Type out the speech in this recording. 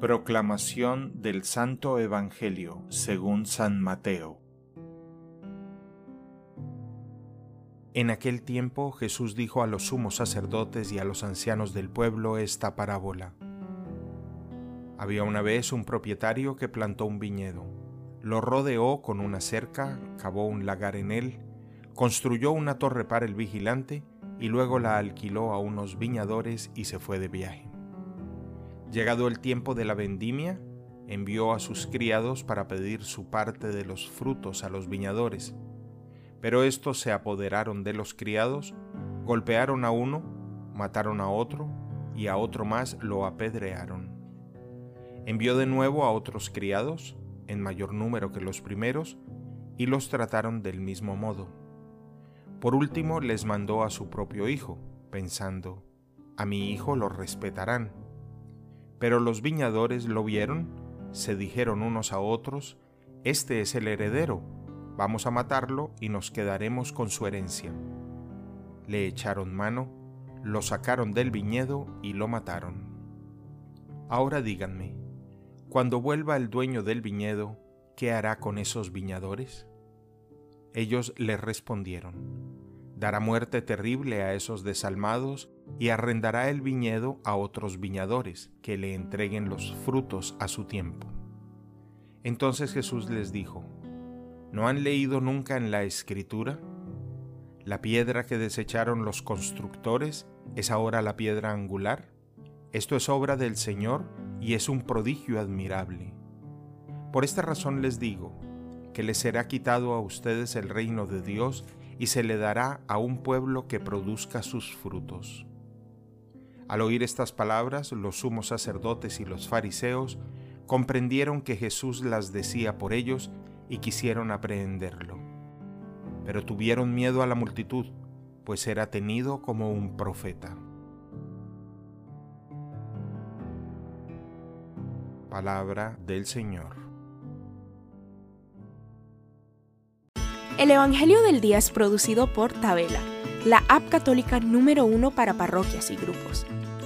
Proclamación del Santo Evangelio según San Mateo. En aquel tiempo Jesús dijo a los sumos sacerdotes y a los ancianos del pueblo esta parábola. Había una vez un propietario que plantó un viñedo, lo rodeó con una cerca, cavó un lagar en él, construyó una torre para el vigilante y luego la alquiló a unos viñadores y se fue de viaje. Llegado el tiempo de la vendimia, envió a sus criados para pedir su parte de los frutos a los viñadores. Pero estos se apoderaron de los criados, golpearon a uno, mataron a otro, y a otro más lo apedrearon. Envió de nuevo a otros criados, en mayor número que los primeros, y los trataron del mismo modo. Por último les mandó a su propio hijo, pensando, a mi hijo lo respetarán. Pero los viñadores lo vieron, se dijeron unos a otros, Este es el heredero, vamos a matarlo y nos quedaremos con su herencia. Le echaron mano, lo sacaron del viñedo y lo mataron. Ahora díganme, cuando vuelva el dueño del viñedo, ¿qué hará con esos viñadores? Ellos le respondieron, dará muerte terrible a esos desalmados y arrendará el viñedo a otros viñadores que le entreguen los frutos a su tiempo. Entonces Jesús les dijo, ¿no han leído nunca en la escritura? La piedra que desecharon los constructores es ahora la piedra angular. Esto es obra del Señor y es un prodigio admirable. Por esta razón les digo, que les será quitado a ustedes el reino de Dios y se le dará a un pueblo que produzca sus frutos. Al oír estas palabras, los sumos sacerdotes y los fariseos comprendieron que Jesús las decía por ellos y quisieron aprehenderlo. Pero tuvieron miedo a la multitud, pues era tenido como un profeta. Palabra del Señor. El Evangelio del Día es producido por Tabela, la app católica número uno para parroquias y grupos.